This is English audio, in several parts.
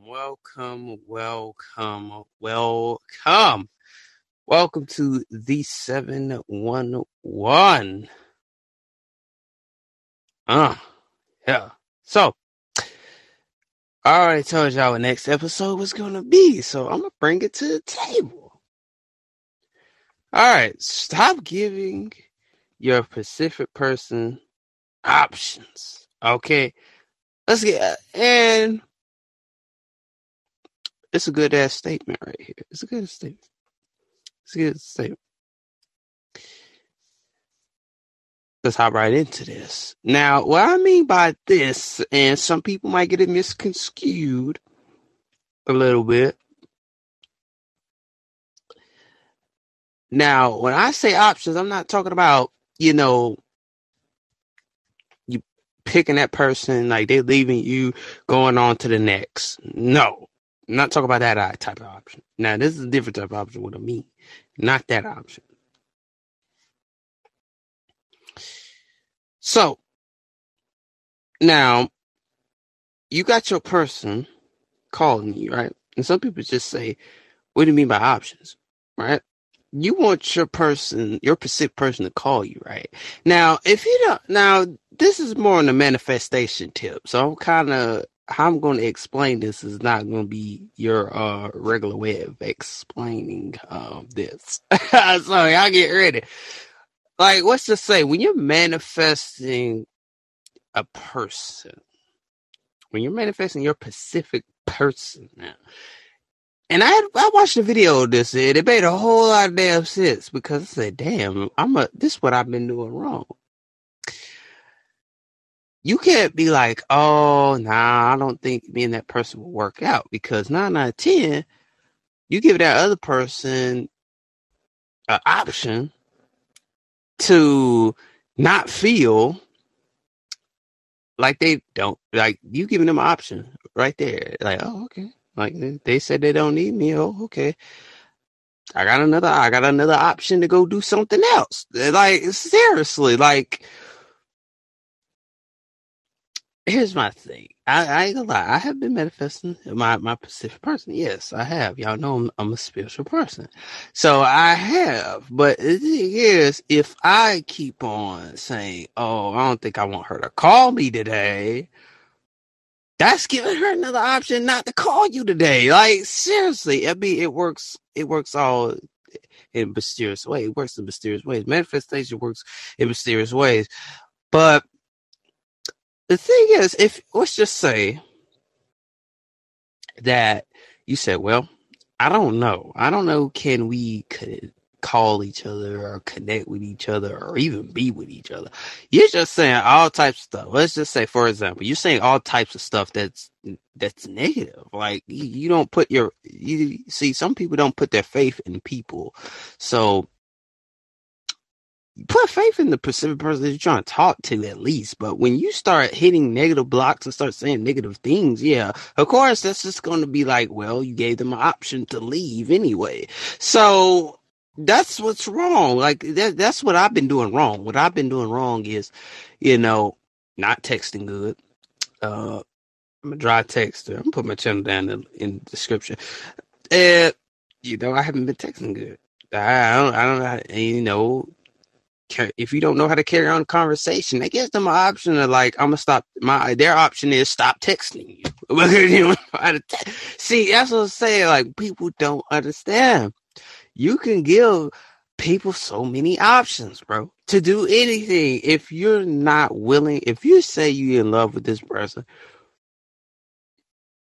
Welcome, welcome, welcome. Welcome to the 711. Uh, yeah. So, I already told y'all what next episode was going to be, so I'm going to bring it to the table. All right, stop giving your Pacific person options. Okay, let's get and it's a good ass statement right here. It's a good statement. It's a good statement. Let's hop right into this. Now, what I mean by this, and some people might get it misconstrued a little bit. Now, when I say options, I'm not talking about, you know, you picking that person, like they're leaving you, going on to the next. No, Not talking about that type of option. Now, this is a different type of option with a me, not that option. So, now, you got your person calling you, right? And some people just say, what do you mean by options, right? You want your person, your specific person to call you, right? Now, if you don't, now, this is more on the manifestation tip. So I'm kind of how I'm going to explain this is not going to be your uh, regular way of explaining um, this. so y'all get ready. Like, let's just say when you're manifesting a person, when you're manifesting your Pacific person now, and I I watched a video of this, and it made a whole lot of damn sense because I said, "Damn, I'm a this is what I've been doing wrong." You can't be like, oh, nah, I don't think me and that person will work out because nine out of ten, you give that other person an option to not feel like they don't like you giving them an option right there. Like, oh, okay. Like they said they don't need me. Oh, okay. I got another I got another option to go do something else. Like seriously, like here's my thing. I, I ain't gonna lie. I have been manifesting my my specific person. Yes, I have. Y'all know I'm, I'm a spiritual person, so I have. But the thing is, if I keep on saying, "Oh, I don't think I want her to call me today," that's giving her another option not to call you today. Like seriously, I mean, it works. It works all in mysterious ways. It works in mysterious ways. Manifestation works in mysterious ways, but the thing is, if let's just say that you said, well, I don't know. I don't know. Can we could call each other or connect with each other or even be with each other? You're just saying all types of stuff. Let's just say, for example, you're saying all types of stuff that's that's negative. Like you don't put your you see some people don't put their faith in people. So put faith in the Pacific person that you're trying to talk to at least. But when you start hitting negative blocks and start saying negative things, yeah, of course, that's just going to be like, well, you gave them an option to leave anyway. So that's what's wrong. Like that, that's what I've been doing wrong. What I've been doing wrong is, you know, not texting good. Uh, I'm a dry texter. I'm put my channel down in, in the description. And, you know, I haven't been texting good. I don't, I don't, know you know, if you don't know how to carry on a conversation, that gives them an option of like, I'm gonna stop. My their option is stop texting you. See, that's what I'm saying. Like people don't understand. You can give people so many options, bro, to do anything. If you're not willing, if you say you're in love with this person,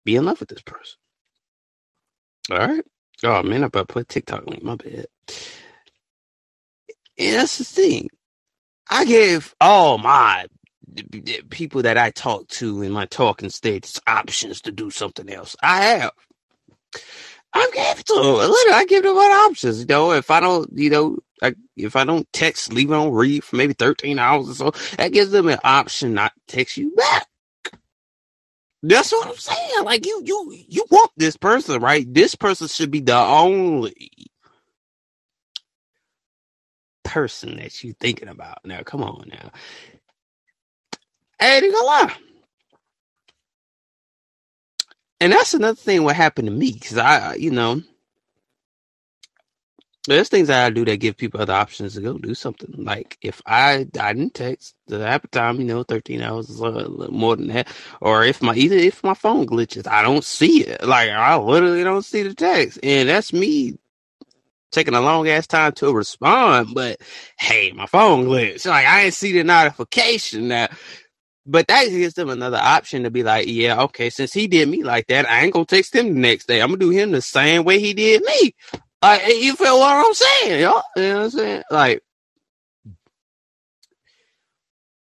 be in love with this person. All right. Oh man, I better put TikTok link. My bad. And that's the thing. I gave all my people that I talk to in my talking states options to do something else. I have. I gave to them. Literally, I give them what options. You know, if I don't, you know, I, if I don't text, leave it on read for maybe 13 hours or so, that gives them an option not to text you back. That's what I'm saying. Like you, you, you want this person, right? This person should be the only person that you thinking about. Now, come on now. I ain't gonna lie. and that's another thing what happened to me because I, you know, there's things that I do that give people other options to go do something. Like if I I didn't text the the time, you know, thirteen hours is a little more than that. Or if my either if my phone glitches, I don't see it. Like I literally don't see the text, and that's me taking a long ass time to respond. But hey, my phone glitched. Like I didn't see the notification now. But that gives them another option to be like, yeah, okay, since he did me like that, I ain't gonna text him the next day. I'm gonna do him the same way he did me. Like, you feel what I'm saying, yo? You know what I'm saying? Like,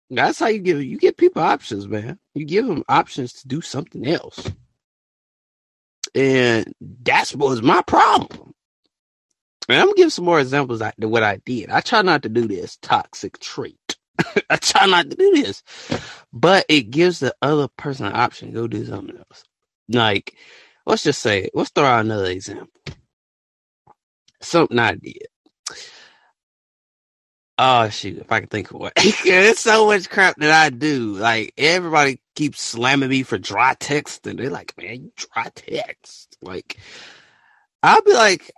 that's how you give you give people options, man. You give them options to do something else, and that's was my problem. And I'm gonna give some more examples of what I did. I try not to do this toxic trait. I try not to do this, but it gives the other person an option go do something else. Like, let's just say, let's throw out another example. Something I did. Oh shoot, if I can think of what. There's so much crap that I do. Like everybody keeps slamming me for dry text, and they're like, "Man, you dry text." Like, I'll be like,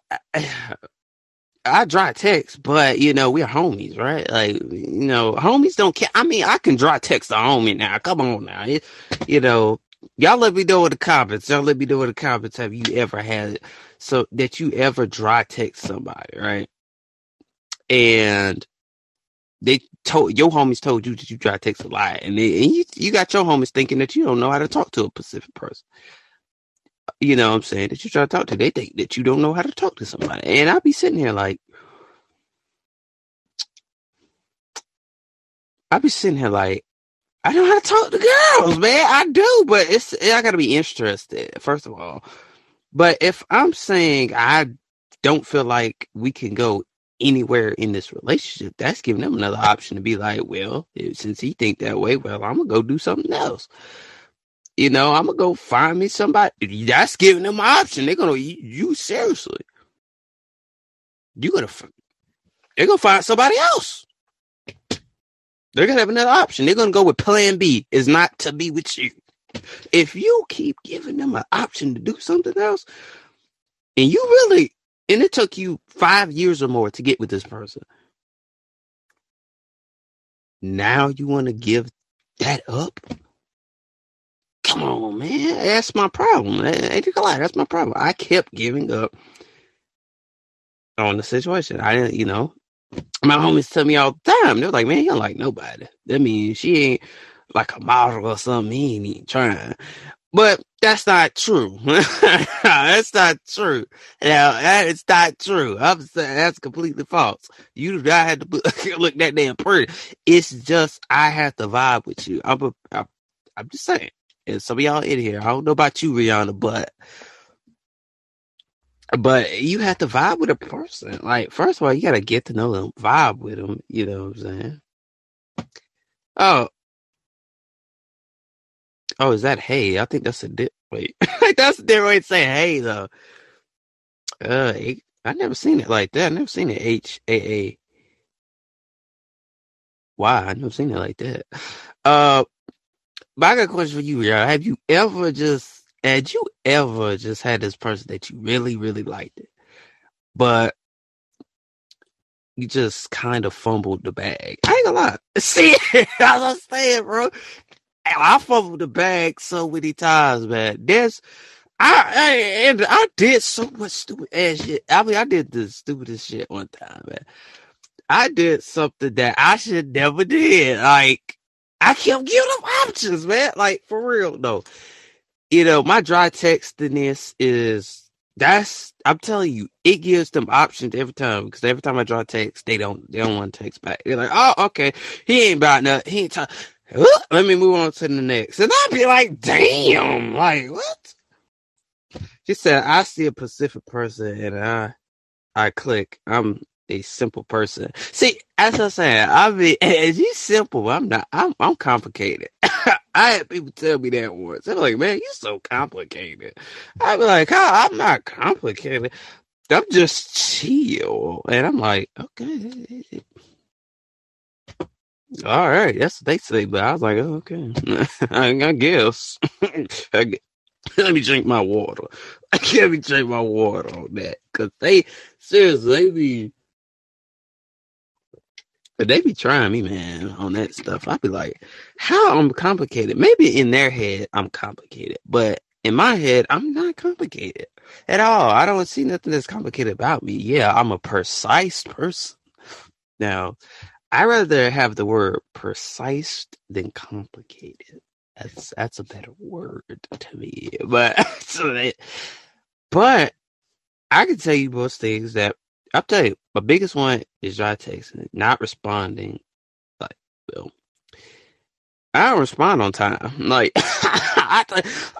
I dry text, but you know, we're homies, right? Like, you know, homies don't care. I mean, I can dry text a homie now. Come on now. It, you know, y'all let me know in the comments. Y'all let me know in the comments. Have you ever had so that you ever dry text somebody, right? And they told your homies told you that you dry text a lot, and, they, and you you got your homies thinking that you don't know how to talk to a Pacific person. You know what I'm saying? That you try to talk to, they think that you don't know how to talk to somebody. And I'll be sitting here like, I'll be sitting here like, I don't know how to talk to girls, man. I do, but it's I gotta be interested, first of all. But if I'm saying I don't feel like we can go anywhere in this relationship, that's giving them another option to be like, well, since he think that way, well, I'm gonna go do something else. You know, I'm gonna go find me somebody. That's giving them an option. They're gonna you seriously. You gonna they're gonna find somebody else. They're gonna have another option. They're gonna go with Plan B. Is not to be with you. If you keep giving them an option to do something else, and you really and it took you five years or more to get with this person. Now you want to give that up? Come on, man. That's my problem. Ain't you lie? That's my problem. I kept giving up on the situation. I didn't, you know, my homies tell me all the time. They're like, man, you don't like nobody. That means she ain't like a model or something. He ain't even trying. But that's not true. that's not true. Now, that is not true. I'm saying that's completely false. You do not have to look that damn pretty. It's just I have to vibe with you. I'm a, I'm, I'm just saying. And some of y'all in here, I don't know about you, Rihanna, but but you have to vibe with a person. Like, first of all, you gotta get to know them, vibe with them. You know what I'm saying? Oh, oh, is that hey? I think that's a dip. Wait, that's a different way to say hey, though. Uh, I never seen it like that. I never seen it H A A. Why? I never seen it like that. Uh, I got a question for you, y'all. Have you ever just had you ever just had this person that you really, really liked it, but you just kind of fumbled the bag? I ain't gonna lie. See, I was saying, bro. I fumbled the bag so many times, man. There's, I, I and I did so much stupid ass shit. I mean, I did the stupidest shit one time, man. I did something that I should never did. Like, I kept giving them options, man. Like for real, though. You know, my dry textiness is that's I'm telling you, it gives them options every time because every time I draw text, they don't they don't want to text back. They're like, oh, okay, he ain't about nothing. He ain't talking. Let me move on to the next, and I'd be like, damn, like what? She said, I see a Pacific person and I I click. I'm a simple person. See, as I'm saying, I mean, as you simple, I'm not. I'm I'm complicated. I had people tell me that once. They're like, "Man, you're so complicated." I be like, oh, "I'm not complicated. I'm just chill." And I'm like, "Okay." All right, that's what they say, but I was like, oh, okay, I, I guess. Let me drink my water. Let me drink my water on that. Cause they seriously they be they be trying me, man, on that stuff. I'd be like, how I'm complicated. Maybe in their head I'm complicated, but in my head, I'm not complicated at all. I don't see nothing that's complicated about me. Yeah, I'm a precise person. Now, I rather have the word precise than complicated. That's that's a better word to me. But but I can tell you most things that I'll tell you. My biggest one is dry texting, not responding. Like, well, I don't respond on time. Like, I,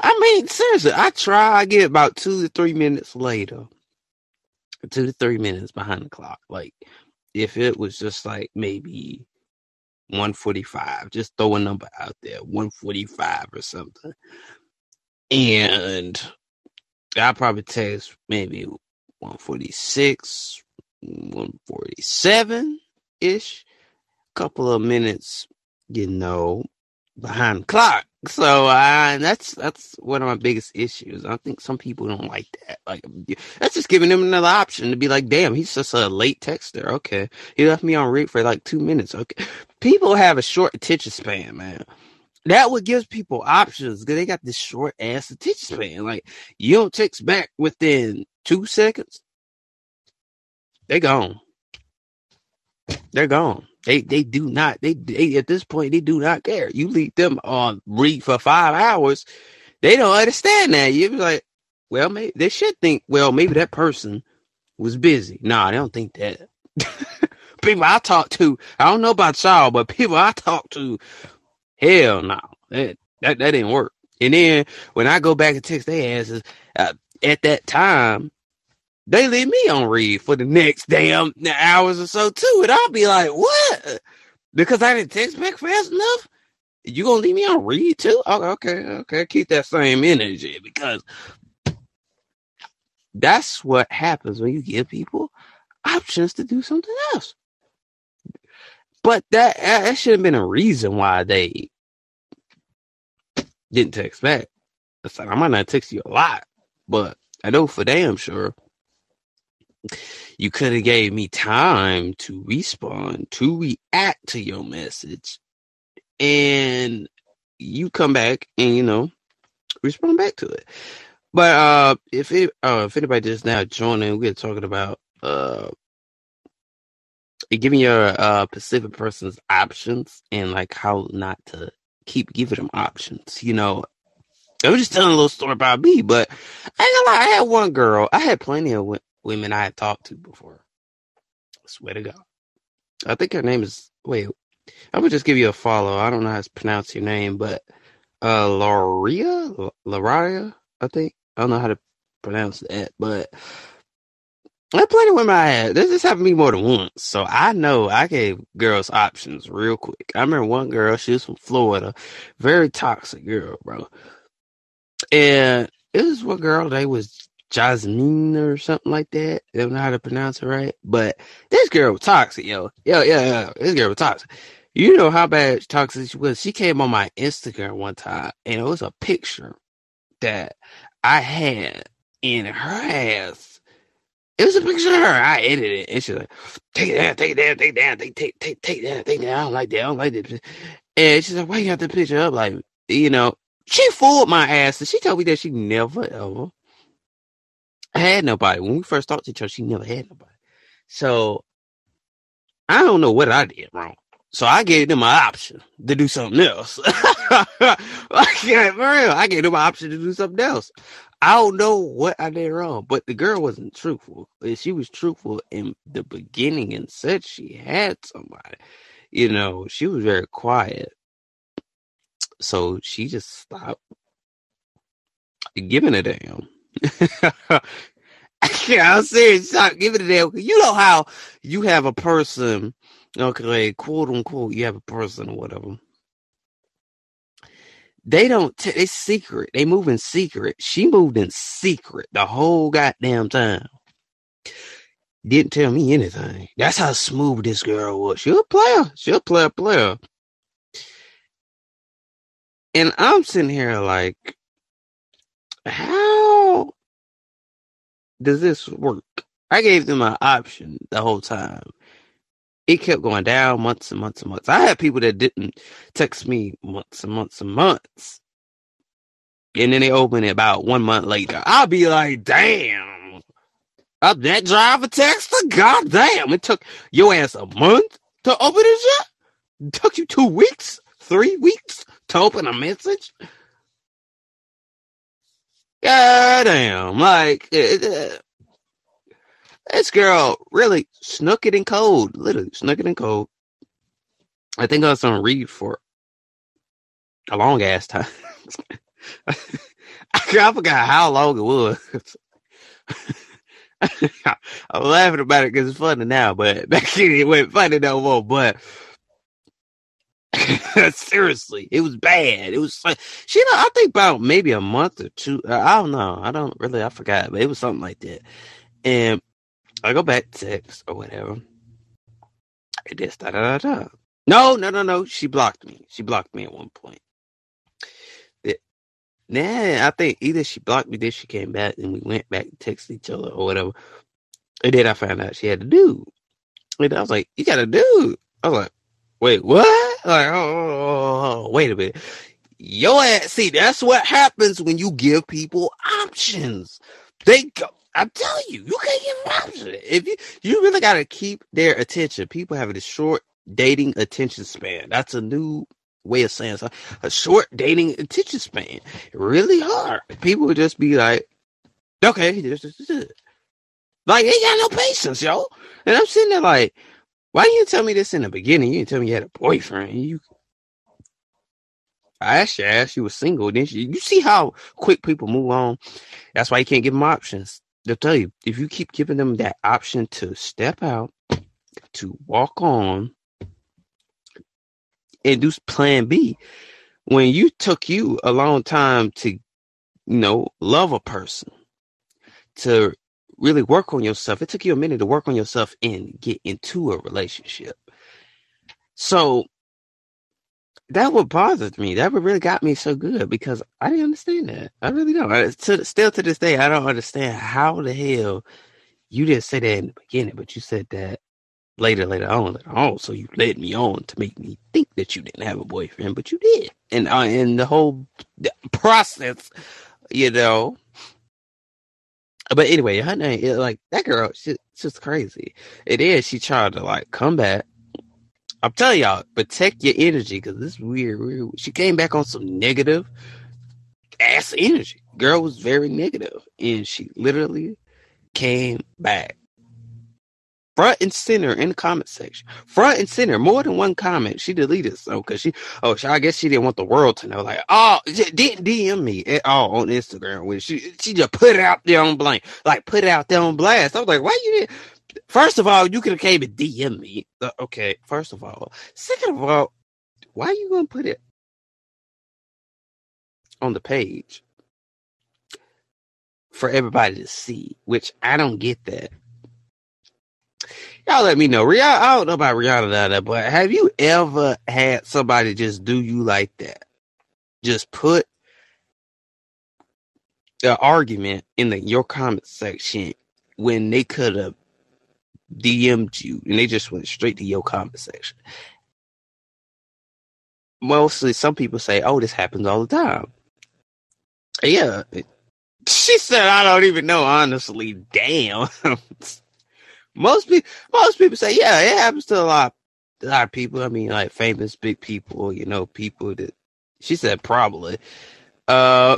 I mean, seriously, I try. I get about two to three minutes later, two to three minutes behind the clock. Like, if it was just like maybe 145, just throw a number out there, 145 or something. And I probably text maybe 146, 147 ish, couple of minutes, you know, behind the clock. So uh, that's that's one of my biggest issues. I think some people don't like that. Like that's just giving them another option to be like, damn, he's just a late texter. Okay, he left me on read for like two minutes. Okay, people have a short attention span, man. That would give people options because they got this short ass attention span. Like you don't text back within two seconds, they gone. They're gone. They they do not they, they at this point they do not care. You leave them on read for five hours, they don't understand that. You be like, well, maybe they should think, well, maybe that person was busy. Nah, they don't think that. people I talk to, I don't know about y'all, but people I talk to, hell no, that that, that didn't work. And then when I go back and text their asses, uh, at that time, they leave me on read for the next damn hours or so too. And I'll be like, what? Because I didn't text back fast enough? You gonna leave me on read too? Okay, okay, okay. Keep that same energy because that's what happens when you give people options to do something else. But that that should have been a reason why they didn't text back. I might not text you a lot, but I know for damn sure you could have gave me time to respond, to react to your message, and you come back and you know respond back to it. But uh, if it, uh, if anybody just now joining, we're talking about uh, giving your uh Pacific persons options and like how not to keep giving them options. You know, I was just telling a little story about me, but I ain't gonna lie. I had one girl. I had plenty of women I had talked to before. I swear to God. I think her name is wait. I'm gonna just give you a follow. I don't know how to pronounce your name, but uh Laria? Laria, I think. I don't know how to pronounce that, but I plenty of women I had. This just happened to me more than once. So I know I gave girls options real quick. I remember one girl, she was from Florida. Very toxic girl, bro. And it was one girl, they was Jasmine or something like that. I don't know how to pronounce it right. But this girl was toxic, yo. Yo, yeah, yeah. This girl was toxic. You know how bad toxic she was. She came on my Instagram one time and it was a picture that I had in her ass. It was a picture of her. I edited it. And she's like, take it down, take it down, take it down, take take take take down, take down. I don't like that. I don't like that. And she's like, why you got the picture up? Like, you know, she fooled my ass. And she told me that she never ever had nobody. When we first talked to each other, she never had nobody. So I don't know what I did wrong. So I gave them an option to do something else. I for real, I gave them an option to do something else. I don't know what I did wrong, but the girl wasn't truthful. She was truthful in the beginning and said she had somebody. You know, she was very quiet. So she just stopped giving a damn. yeah, I'm serious. Stop giving a damn. You know how you have a person, okay, quote unquote, you have a person or whatever. They don't. T- it's secret. They move in secret. She moved in secret the whole goddamn time. Didn't tell me anything. That's how smooth this girl was. She a player. She a player, player. And I'm sitting here like, how does this work? I gave them an option the whole time. It kept going down months and months and months. I had people that didn't text me months and months and months. And then they open it about one month later. I'll be like, damn. Up that driver texter? God damn. It took your ass a month to open this shit? It took you two weeks? Three weeks to open a message? God damn. Like, uh, this girl really snuck it in cold, Literally snuck it in cold. I think I was on read for a long ass time. I forgot how long it was. I'm laughing about it because it's funny now, but back then it wasn't funny no more. But seriously, it was bad. It was like, she, I think about maybe a month or two. Uh, I don't know. I don't really, I forgot, but it was something like that. And I go back to text or whatever. It just da da da da. No, no, no, no. She blocked me. She blocked me at one point. Nah, I think either she blocked me, then she came back, and we went back to text each other or whatever. And then I found out she had a dude. And I was like, "You got a dude?" I was like, "Wait, what?" Like, oh, oh, oh, wait a minute. Yo see, that's what happens when you give people options. They go, I'm telling you, you can't give them options. If you you really gotta keep their attention. People have a short dating attention span. That's a new way of saying something. A short dating attention span. Really hard. People would just be like, okay, like they got no patience, yo. And I'm sitting there like, why didn't you tell me this in the beginning? You didn't tell me you had a boyfriend. You I asked you, asked you was single, didn't you? You see how quick people move on. That's why you can't give them options. They'll tell you if you keep giving them that option to step out, to walk on, and do plan B. When you took you a long time to, you know, love a person, to really work on yourself, it took you a minute to work on yourself and get into a relationship. So that what bothered me. That what really got me so good because I didn't understand that. I really don't. I, to, still to this day, I don't understand how the hell you didn't say that in the beginning, but you said that later, later on, later on. So you led me on to make me think that you didn't have a boyfriend, but you did. And uh, in the whole process, you know. But anyway, her name, like that girl, she, she's crazy. It is. She tried to like come back I'm telling y'all, protect your energy because this is weird, weird. She came back on some negative ass energy. Girl was very negative, and she literally came back front and center in the comment section. Front and center, more than one comment. She deleted so because she, oh, she, I guess she didn't want the world to know. Like, oh, didn't DM me at all on Instagram. When she, she just put it out there on blank, like put it out there on blast. I was like, why you did? First of all, you could have came and DM me. Uh, okay, first of all. Second of all, why are you gonna put it on the page for everybody to see? Which I don't get that. Y'all let me know. Rihanna, I don't know about Rihanna, but have you ever had somebody just do you like that? Just put the argument in the your comment section when they could have DM'd you and they just went straight to your comment section. Mostly, some people say, "Oh, this happens all the time." Yeah, she said, "I don't even know." Honestly, damn. most people, most people say, "Yeah, it happens to a lot, a lot of people." I mean, like famous big people, you know, people that. She said, "Probably." Uh,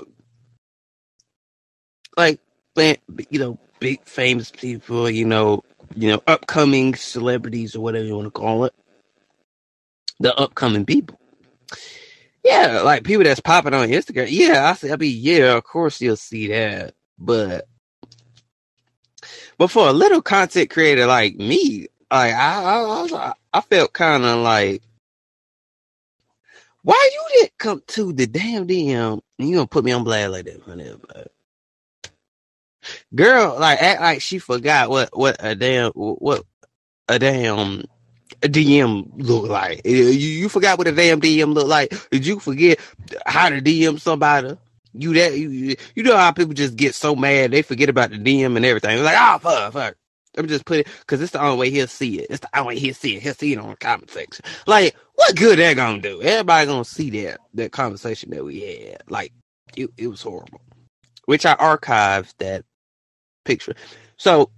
like, you know, big famous people, you know, you know, upcoming celebrities or whatever you want to call it. The upcoming people. Yeah, like people that's popping on Instagram. Yeah, I say, I mean, yeah, of course you'll see that, but but for a little content creator like me, like I, I, I felt kind of like, why you didn't come to the damn DM you gonna put me on blast like that, honey? girl like act like she forgot what what a damn what a damn a DM look like. You, you forgot what a damn DM look like. Did you forget how to DM somebody? You that you, you know how people just get so mad they forget about the DM and everything. It's like, oh fuck, fuck. Let me just put it because it's the only way he'll see it. It's the only way he'll see it. He'll see it on the comment section. Like, what good that gonna do? Everybody gonna see that that conversation that we had. Like, it, it was horrible. Which I archived that picture. So,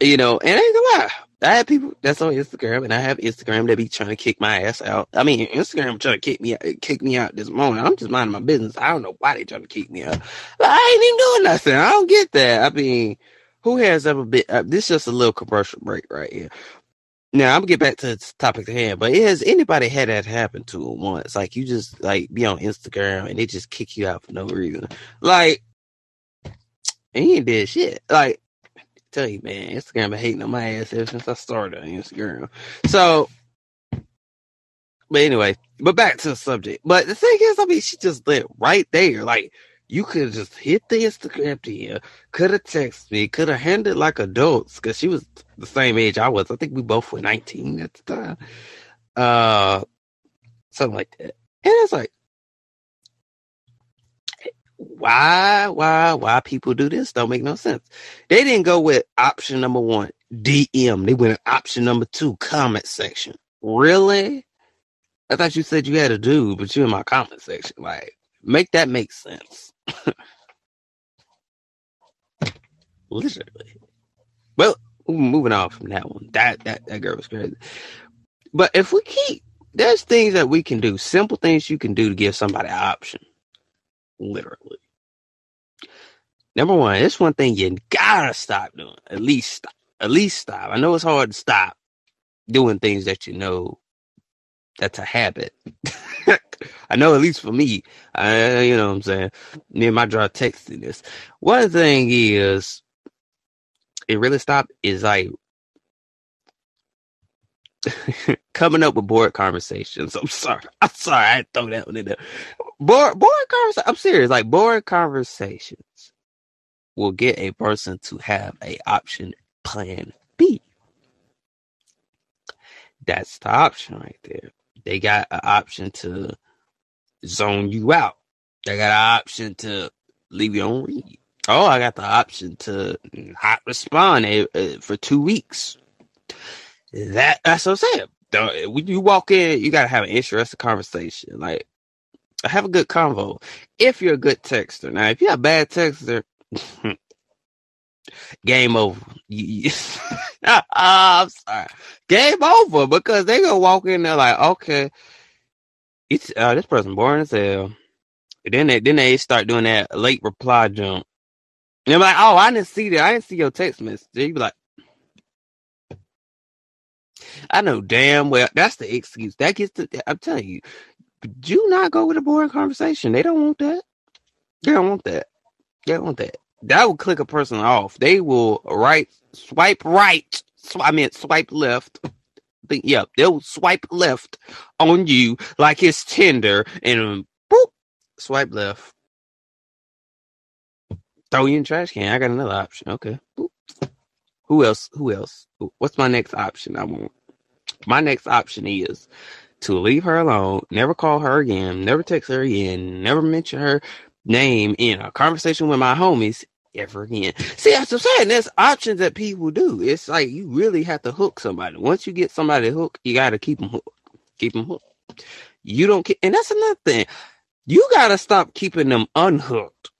you know, and ain't gonna lie. I have people that's on Instagram, and I have Instagram that be trying to kick my ass out. I mean, Instagram trying to kick me out, kick me out this morning. I'm just minding my business. I don't know why they trying to kick me out. I ain't even doing nothing. I don't get that. I mean, who has ever been? Uh, this is just a little commercial break right here. Now I'm gonna get back to the topic at hand, but has anybody had that happen to them once? Like you just like be on Instagram and they just kick you out for no reason. Like, he ain't did shit. Like tell you, man, Instagram been hating on my ass ever since I started on Instagram. So, but anyway, but back to the subject. But the thing is, I mean, she just lit right there. Like, you could have just hit the Instagram DM, could have texted me, could have handled like adults, because she was the same age I was. I think we both were 19 at the time. Uh, something like that. And it's like, why, why, why people do this don't make no sense. They didn't go with option number one, DM. They went option number two, comment section. Really? I thought you said you had a dude, but you're in my comment section. Like, make that make sense. Literally. Well, moving on from that one. That that that girl was crazy. But if we keep there's things that we can do, simple things you can do to give somebody an option literally. Number one, it's one thing you gotta stop doing. At least stop. At least stop. I know it's hard to stop doing things that you know that's a habit. I know at least for me, I, you know what I'm saying? Me and my draw texting this. One thing is, it really stopped is like coming up with bored conversations. I'm sorry. I'm sorry. I throw that one in there. Bored, bored conversations. I'm serious. Like bored conversations will get a person to have a option plan B. That's the option right there. They got an option to zone you out. They got an option to leave you on read. Oh, I got the option to not respond eh, eh, for two weeks that that's what I'm saying. When you walk in, you gotta have an interesting conversation. Like have a good convo. If you're a good texter. Now, if you're a bad texter, game over. I'm sorry. Game over because they gonna walk in there like, okay, it's uh, this person boring as hell. And then they then they start doing that late reply jump. And I'm like, oh, I didn't see that. I didn't see your text message. You be like, I know damn well that's the excuse. That gets to I'm telling you, do not go with a boring conversation. They don't want that. They don't want that. They don't want that. That will click a person off. They will right swipe right. Sw- I mean swipe left. Think yeah, they'll swipe left on you like it's Tinder and boop, swipe left. Throw you in trash can. I got another option. Okay. Boop. Who else? Who else? What's my next option? I want. My next option is to leave her alone, never call her again, never text her again, never mention her name in a conversation with my homies ever again. See, that's what I'm saying. There's options that people do. It's like you really have to hook somebody. Once you get somebody hooked, you got to keep them hooked. Keep them hooked. You don't, and that's another thing. You got to stop keeping them unhooked.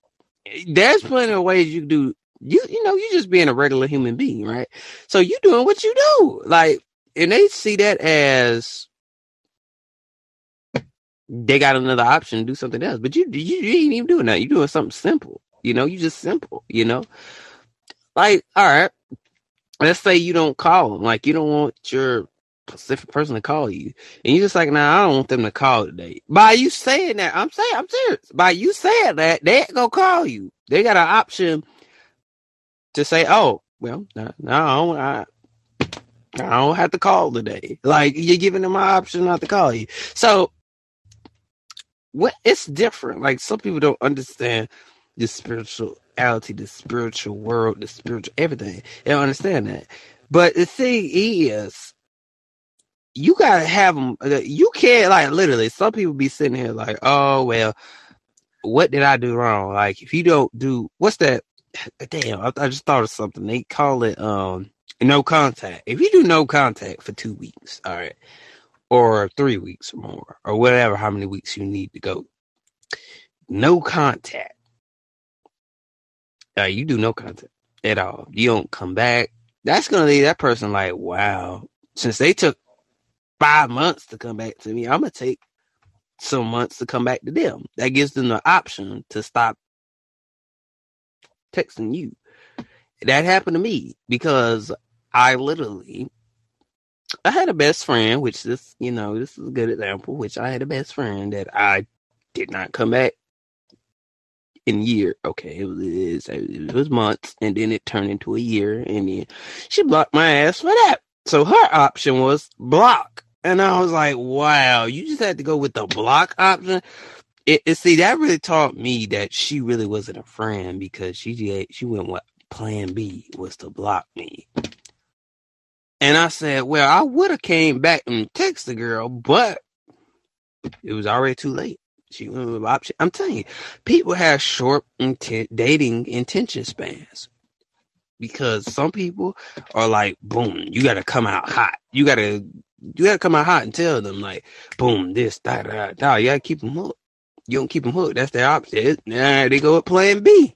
There's plenty of ways you do. You, you know, you just being a regular human being, right? So you doing what you do. Like, and they see that as they got another option to do something else. But you you, you ain't even doing that. You doing something simple. You know, you just simple. You know, like all right. Let's say you don't call them. Like you don't want your specific person to call you, and you're just like, nah, I don't want them to call today. By you saying that, I'm saying, I'm serious. By you saying that, they ain't gonna call you. They got an option to say, oh, well, no, I, I don't have to call today. Like you're giving them an option not to call you. So what it's different. Like some people don't understand the spirituality, the spiritual world, the spiritual everything. They don't understand that. But the thing is, you gotta have them. Uh, you can't like literally. Some people be sitting here like, oh well, what did I do wrong? Like, if you don't do, what's that? Damn, I, I just thought of something. They call it um no contact. If you do no contact for two weeks, all right, or three weeks or more, or whatever, how many weeks you need to go, no contact. Uh, you do no contact at all. You don't come back. That's gonna leave that person like, wow. Since they took five months to come back to me, I'm gonna take some months to come back to them. That gives them the option to stop texting you. That happened to me because I literally I had a best friend, which this you know, this is a good example, which I had a best friend that I did not come back in year. Okay, it was it was months, and then it turned into a year, and then she blocked my ass for that. So her option was block. And I was like, wow, you just had to go with the block option. It, it, see that really taught me that she really wasn't a friend because she she went what plan B was to block me. And I said, well, I would have came back and text the girl, but it was already too late. She went with option. I'm telling you, people have short intent dating intention spans because some people are like, boom, you got to come out hot. You got to you gotta come out hot and tell them like, boom, this, da, da, da. You gotta keep them hooked. You don't keep them hooked. That's their option. They go with Plan B.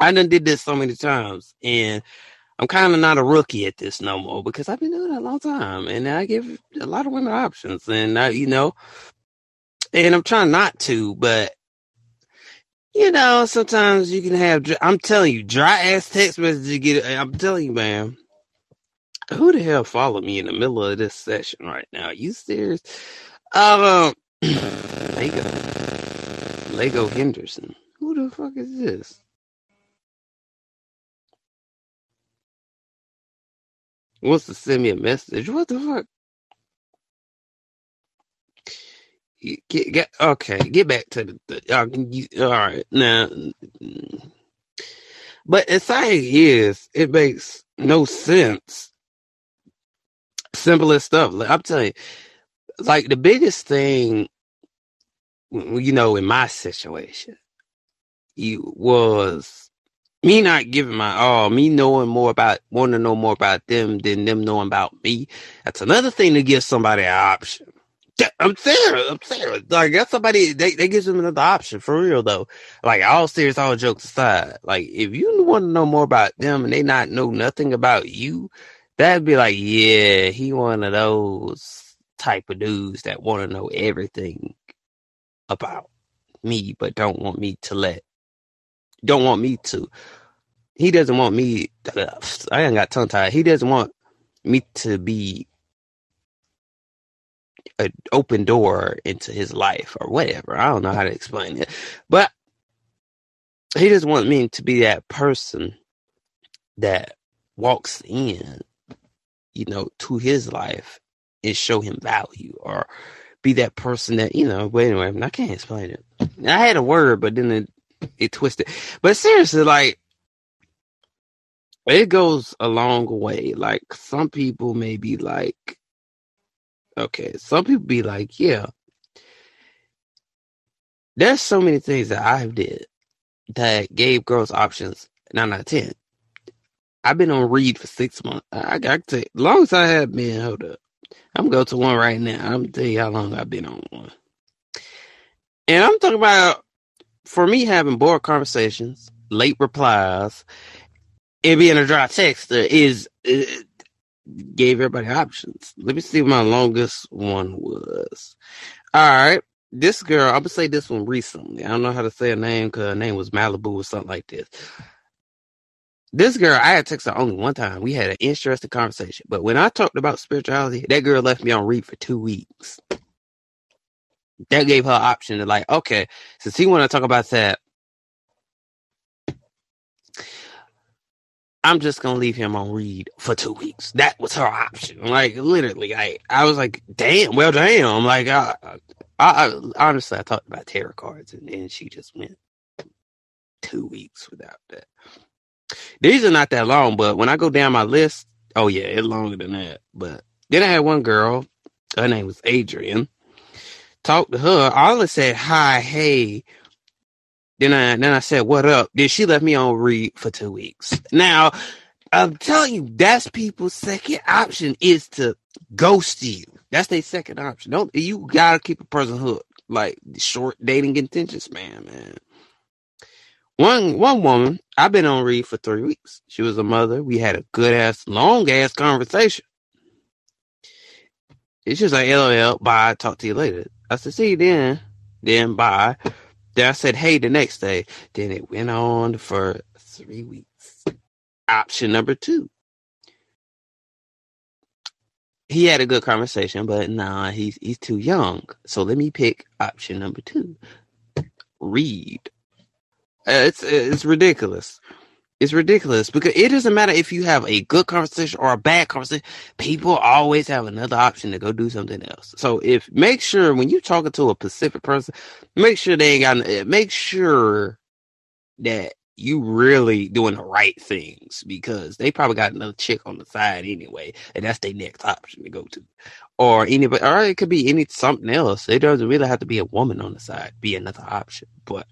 I done did this so many times, and I'm kind of not a rookie at this no more because I've been doing it a long time, and I give a lot of women options, and I, you know, and I'm trying not to, but you know, sometimes you can have. I'm telling you, dry ass text messages. Get. I'm telling you, man. Who the hell followed me in the middle of this session right now? Are you serious? Um, Lego, Lego Henderson. Who the fuck is this? Wants to send me a message? What the fuck? Get, get okay. Get back to the. uh, you, all right now. But the thing is, it makes no sense simplest stuff. Like, I'm telling you, like the biggest thing, you know, in my situation, you was me not giving my all, me knowing more about, wanting to know more about them than them knowing about me. That's another thing to give somebody an option. I'm serious. I'm serious. Like that's somebody they, they gives them another option for real though. Like all serious, all jokes aside. Like if you want to know more about them and they not know nothing about you, that'd be like, yeah, he one of those type of dudes that want to know everything about me, but don't want me to let, don't want me to. He doesn't want me. I ain't got tongue tied. He doesn't want me to be an open door into his life or whatever. I don't know how to explain it, but he doesn't want me to be that person that walks in you know, to his life and show him value or be that person that, you know, but anyway, I can't explain it. I had a word, but then it, it twisted. But seriously, like, it goes a long way. Like, some people may be like, okay, some people be like, yeah, there's so many things that I've did that gave girls options nine out of ten. I've been on read for six months. I got to, long as I have been, hold up. I'm going to one right now. I'm gonna tell you how long I've been on one. And I'm talking about for me having bored conversations, late replies, and being a dry texter is it gave everybody options. Let me see my longest one was. All right. This girl, I'm gonna say this one recently. I don't know how to say her name because her name was Malibu or something like this. This girl, I had texted her only one time. We had an interesting conversation. But when I talked about spirituality, that girl left me on read for two weeks. That gave her option to like, okay, since he want to talk about that, I'm just gonna leave him on read for two weeks. That was her option. Like literally, I I was like, damn, well, damn. Like, I, I, I honestly, I talked about tarot cards, and then she just went two weeks without that. These are not that long, but when I go down my list, oh yeah, it's longer than that. But then I had one girl, her name was Adrian. talked to her. I only said hi, hey. Then I then I said what up. Then she left me on read for two weeks. Now I'm telling you, that's people's second option is to ghost you. That's their second option. Don't you gotta keep a person hooked. Like short dating attention span, man. One one woman, I've been on read for three weeks. She was a mother. We had a good ass, long ass conversation. It's just like LOL, bye, talk to you later. I said, see you then. Then bye. Then I said, hey, the next day. Then it went on for three weeks. Option number two. He had a good conversation, but nah, he's he's too young. So let me pick option number two. Read. Uh, It's it's ridiculous. It's ridiculous because it doesn't matter if you have a good conversation or a bad conversation. People always have another option to go do something else. So if make sure when you're talking to a specific person, make sure they ain't got. eh, Make sure that you really doing the right things because they probably got another chick on the side anyway, and that's their next option to go to, or anybody, or it could be any something else. It doesn't really have to be a woman on the side, be another option, but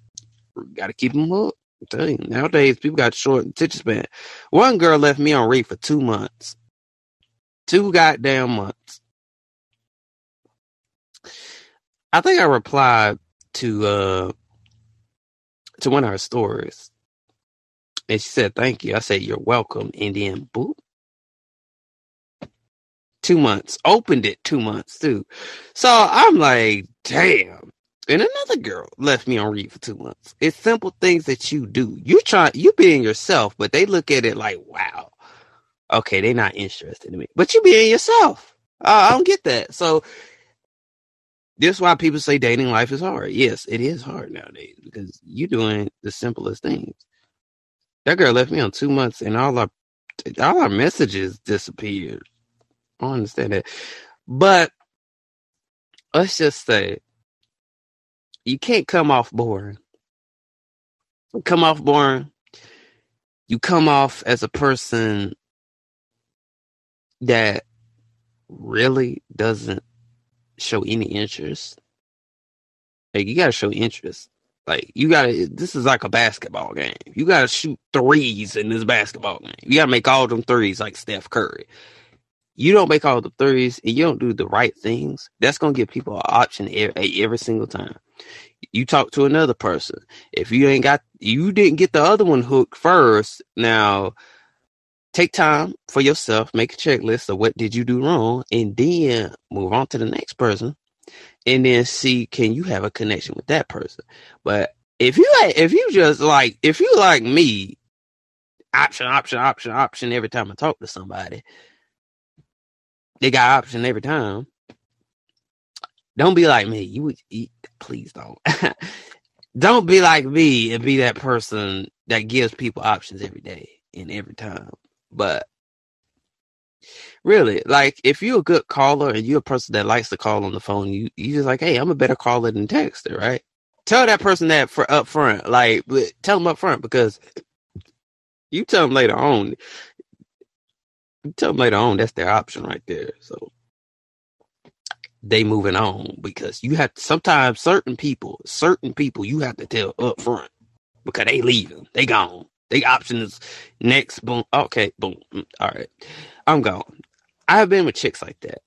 got to keep them hooked. You, nowadays people got short attention span. One girl left me on read for two months, two goddamn months. I think I replied to uh to one of her stories, and she said thank you. I said you're welcome, and then boop, two months. Opened it two months too. So I'm like, damn. And another girl left me on read for two months. It's simple things that you do. You try you being yourself, but they look at it like, wow, okay, they're not interested in me. But you being yourself. Uh, I don't get that. So this is why people say dating life is hard. Yes, it is hard nowadays because you're doing the simplest things. That girl left me on two months and all our all our messages disappeared. I understand that. But let's just say you can't come off boring. Come off boring. You come off as a person that really doesn't show any interest. Like you gotta show interest. Like you gotta. This is like a basketball game. You gotta shoot threes in this basketball game. You gotta make all them threes like Steph Curry. You don't make all the threes and you don't do the right things. That's gonna give people an option every, every single time. You talk to another person. If you ain't got, you didn't get the other one hooked first. Now take time for yourself, make a checklist of what did you do wrong, and then move on to the next person, and then see can you have a connection with that person. But if you if you just like if you like me, option, option, option, option every time I talk to somebody, they got option every time. Don't be like me. You would eat. Please don't. don't be like me and be that person that gives people options every day and every time. But really, like if you're a good caller and you're a person that likes to call on the phone, you you just like, hey, I'm a better caller than texter, right? Tell that person that for up front, like tell them up front because you tell them later on. Tell them later on that's their option right there. So they moving on because you have sometimes certain people, certain people you have to tell up front because they leaving, they gone. They options next boom. Okay, boom. mm, All right, I'm gone. I have been with chicks like that.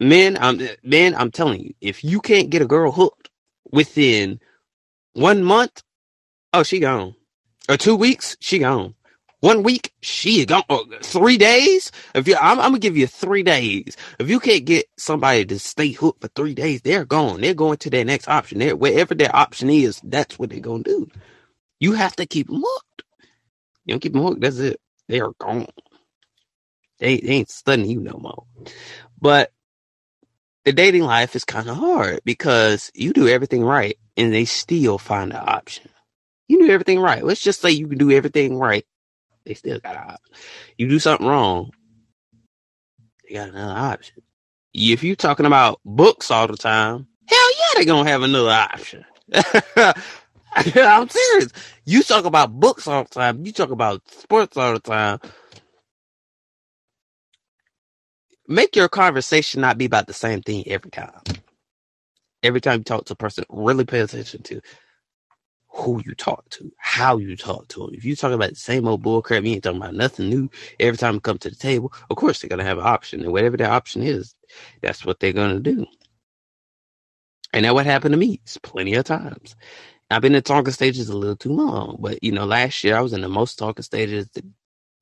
Men, I'm men. I'm telling you, if you can't get a girl hooked within one month, oh, she gone. Or two weeks, she gone. One week, she gone. Or three days. If you, I'm, I'm gonna give you three days. If you can't get somebody to stay hooked for three days, they're gone. They're going to their next option. They're, wherever their option is, that's what they're gonna do. You have to keep them hooked. You don't keep them hooked. That's it. They are gone. They, they ain't studying you no more. But the dating life is kind of hard because you do everything right and they still find an option. You do everything right. Let's just say you can do everything right. They still got an option. You do something wrong, they got another option. If you're talking about books all the time, hell yeah, they're gonna have another option. I'm serious. You talk about books all the time. You talk about sports all the time. Make your conversation not be about the same thing every time. Every time you talk to a person, really pay attention to who you talk to, how you talk to them. If you talking about the same old bullcrap, you ain't talking about nothing new. Every time you come to the table, of course they're gonna have an option, and whatever their option is, that's what they're gonna do. And that what happened to me is plenty of times. I've been in talking stages a little too long, but you know, last year I was in the most talking stages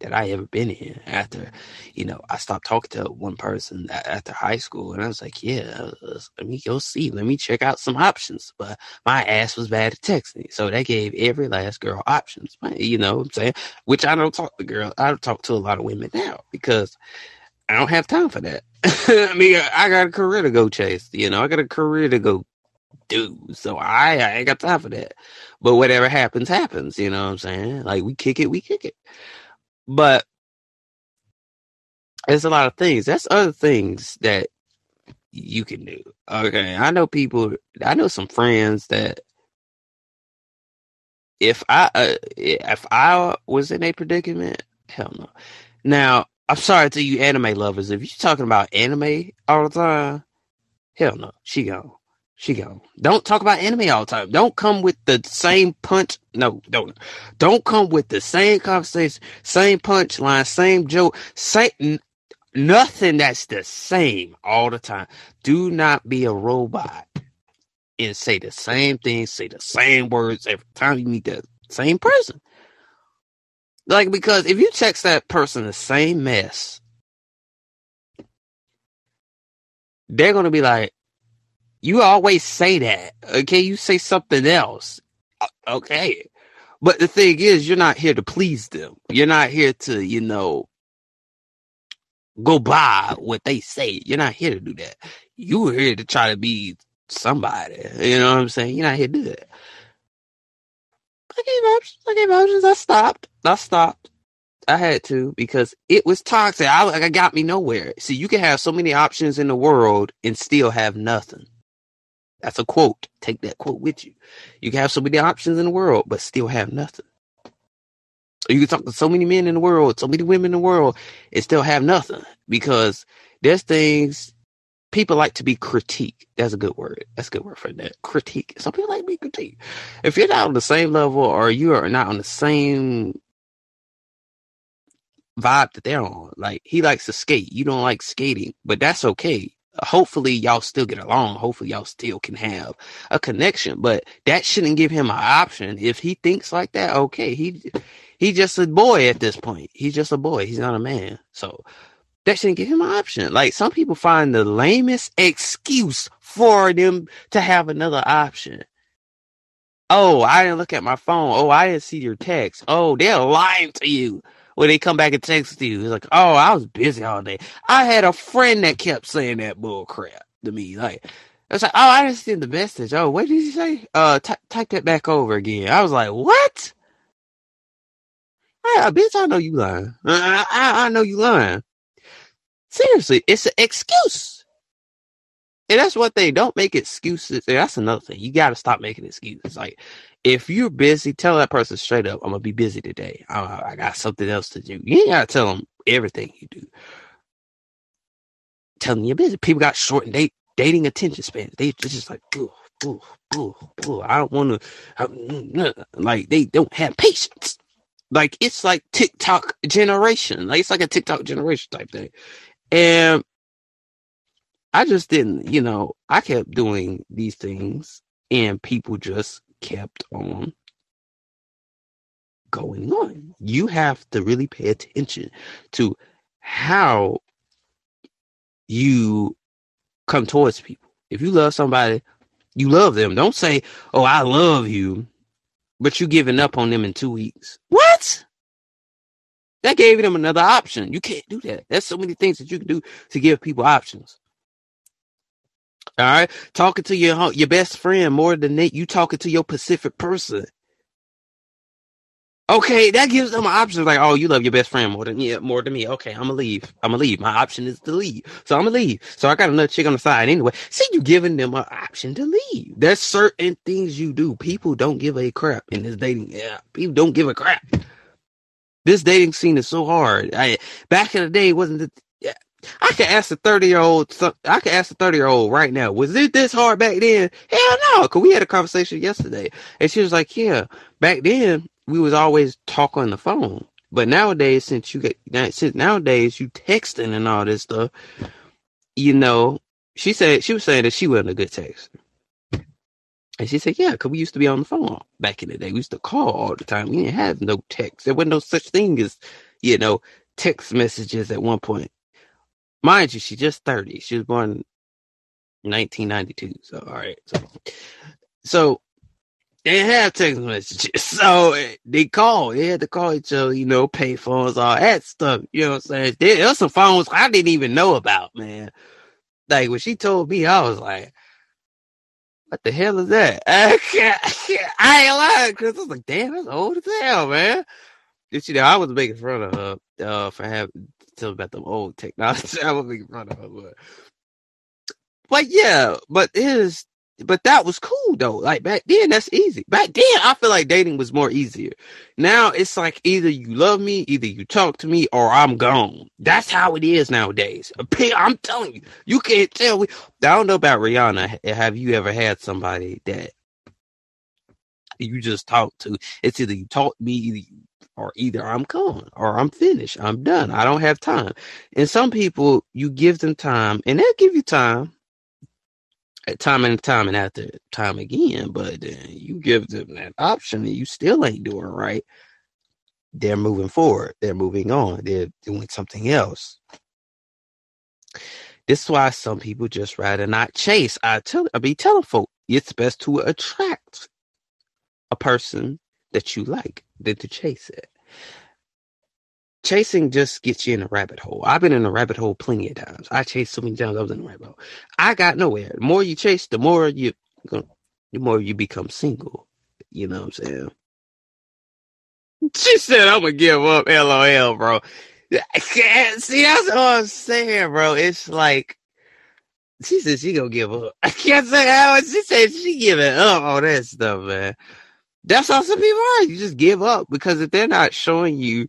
that, I ever been in. After, you know, I stopped talking to one person after high school, and I was like, yeah, uh, let me go see, let me check out some options. But my ass was bad at texting, so that gave every last girl options. You know what I'm saying? Which I don't talk to girls. I don't talk to a lot of women now because I don't have time for that. I mean, I got a career to go chase. You know, I got a career to go do. So I, I ain't got time for that. But whatever happens, happens. You know what I'm saying? Like we kick it, we kick it. But there's a lot of things. That's other things that you can do. Okay, I know people. I know some friends that if I uh, if I was in a predicament, hell no. Now I'm sorry to you anime lovers. If you're talking about anime all the time, hell no, she gone. She go. Don't talk about anime all the time. Don't come with the same punch. No, don't. Don't come with the same conversation, same punchline, same joke, same nothing that's the same all the time. Do not be a robot and say the same thing, say the same words every time you meet the same person. Like, because if you text that person the same mess, they're to be like, you always say that. Okay. You say something else. Okay. But the thing is, you're not here to please them. You're not here to, you know, go by what they say. You're not here to do that. You're here to try to be somebody. You know what I'm saying? You're not here to do that. I gave options. I gave options. I stopped. I stopped. I had to because it was toxic. I, I got me nowhere. See, you can have so many options in the world and still have nothing. That's a quote. Take that quote with you. You can have so many options in the world, but still have nothing. You can talk to so many men in the world, so many women in the world, and still have nothing because there's things people like to be critiqued. That's a good word. That's a good word for that. Critique. Some people like to be critiqued. If you're not on the same level or you are not on the same vibe that they're on, like he likes to skate, you don't like skating, but that's okay. Hopefully y'all still get along. Hopefully y'all still can have a connection, but that shouldn't give him an option. If he thinks like that, okay, he he just a boy at this point. He's just a boy. He's not a man. So that shouldn't give him an option. Like some people find the lamest excuse for them to have another option. Oh, I didn't look at my phone. Oh, I didn't see your text. Oh, they're lying to you when they come back and text you. It's like, oh, I was busy all day. I had a friend that kept saying that bull crap to me. Like, it's like, oh, I didn't see the message. Oh, what did he say? Uh, t- type that back over again. I was like, what? Yeah, bitch, I know you lying. I, I, I know you lying. Seriously, it's an excuse. And that's what they don't make excuses. That's another thing. You got to stop making excuses. Like, if you're busy, tell that person straight up, I'm gonna be busy today. I, I got something else to do. You ain't gotta tell them everything you do. Tell them you're busy. People got short date dating attention spans. They just like, ooh, ooh, ooh, ooh. I don't want to. Mm, uh, like they don't have patience. Like it's like TikTok generation. Like it's like a TikTok generation type thing. And I just didn't, you know, I kept doing these things and people just kept on going on. You have to really pay attention to how you come towards people. If you love somebody, you love them. Don't say, "Oh, I love you," but you giving up on them in two weeks. What? That gave them another option. You can't do that. There's so many things that you can do to give people options. All right, talking to your your best friend more than Nate, you talking to your specific person. Okay, that gives them an option. Like, oh, you love your best friend more than yeah, more than me. Okay, I'm gonna leave. I'm gonna leave. My option is to leave, so I'm gonna leave. So I got another chick on the side anyway. See, you giving them an option to leave. There's certain things you do. People don't give a crap in this dating. Yeah, people don't give a crap. This dating scene is so hard. I back in the day wasn't. The, I can ask a 30 year old, I can ask a 30 year old right now, was it this hard back then? Hell no, cause we had a conversation yesterday and she was like, yeah, back then we was always talk on the phone. But nowadays, since you get, since nowadays you texting and all this stuff, you know, she said, she was saying that she wasn't a good texter. And she said, yeah, cause we used to be on the phone back in the day. We used to call all the time. We didn't have no text. There wasn't no such thing as, you know, text messages at one point. Mind you, she's just 30. She was born 1992. So, all right. So, so they have text messages. So they call. They had to call each other, you know, pay phones, all that stuff. You know what I'm saying? There, there some phones I didn't even know about, man. Like when she told me, I was like, what the hell is that? I, I ain't lying because I was like, damn, that's old as hell, man. And, you know, I was making fun of her uh, for having tell about the old technology. I making fun of her, but, but yeah, but is, but that was cool though. Like back then, that's easy. Back then, I feel like dating was more easier. Now it's like either you love me, either you talk to me, or I'm gone. That's how it is nowadays. I'm telling you, you can't tell me. I don't know about Rihanna. Have you ever had somebody that you just talk to? It's either you talk to me, either you or either I'm gone or I'm finished. I'm done. I don't have time. And some people, you give them time and they'll give you time at time and time and after time again, but you give them that option and you still ain't doing right. They're moving forward. They're moving on. They're doing something else. This is why some people just rather not chase. I tell I be telling folk it's best to attract a person that you like than to chase it. Chasing just gets you in a rabbit hole. I've been in a rabbit hole plenty of times. I chased so many times I was in a rabbit hole. I got nowhere. The more you chase, the more you the more you become single. You know what I'm saying? She said, I'm gonna give up. LOL, bro. See, that's what I'm saying, bro. It's like she said she gonna give up. I can't say how she said she giving up on that stuff, man. That's how some people are. You just give up because if they're not showing you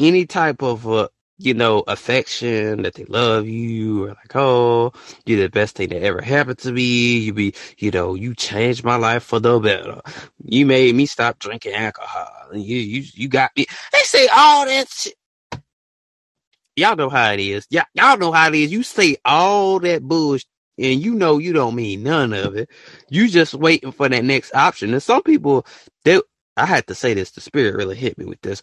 any type of uh, you know affection that they love you or like oh you're the best thing that ever happened to me. You be you know you changed my life for the better. You made me stop drinking alcohol. You you you got me. They say all that shit y'all know how it is. Yeah y'all know how it is. You say all that bullshit and you know you don't mean none of it. You just waiting for that next option. And some people, they, I had to say this. The spirit really hit me with this.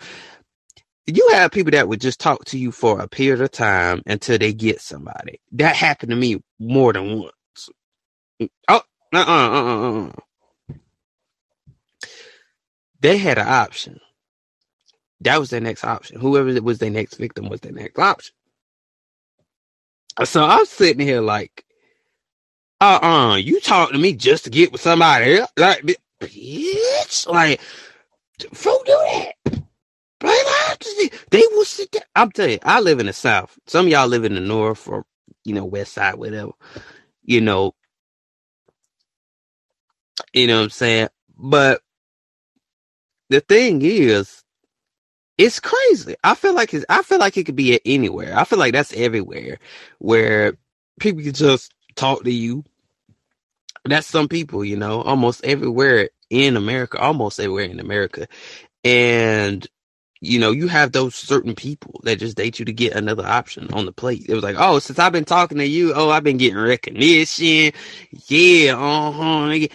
You have people that would just talk to you for a period of time until they get somebody. That happened to me more than once. Oh, uh, uh, uh, uh, uh. They had an option. That was their next option. Whoever was their next victim was their next option. So I'm sitting here like, uh-uh, you talk to me just to get with somebody else. Like, bitch, like, folk do that. They will sit there. I'm telling you, I live in the South. Some y'all live in the North or, you know, West Side, whatever. You know, you know what I'm saying? But the thing is, it's crazy. I feel like it's, I feel like it could be anywhere. I feel like that's everywhere where people can just talk to you that's some people, you know, almost everywhere in America, almost everywhere in America. And you know, you have those certain people that just date you to get another option on the plate. It was like, oh, since I've been talking to you, oh, I've been getting recognition. Yeah, uh huh.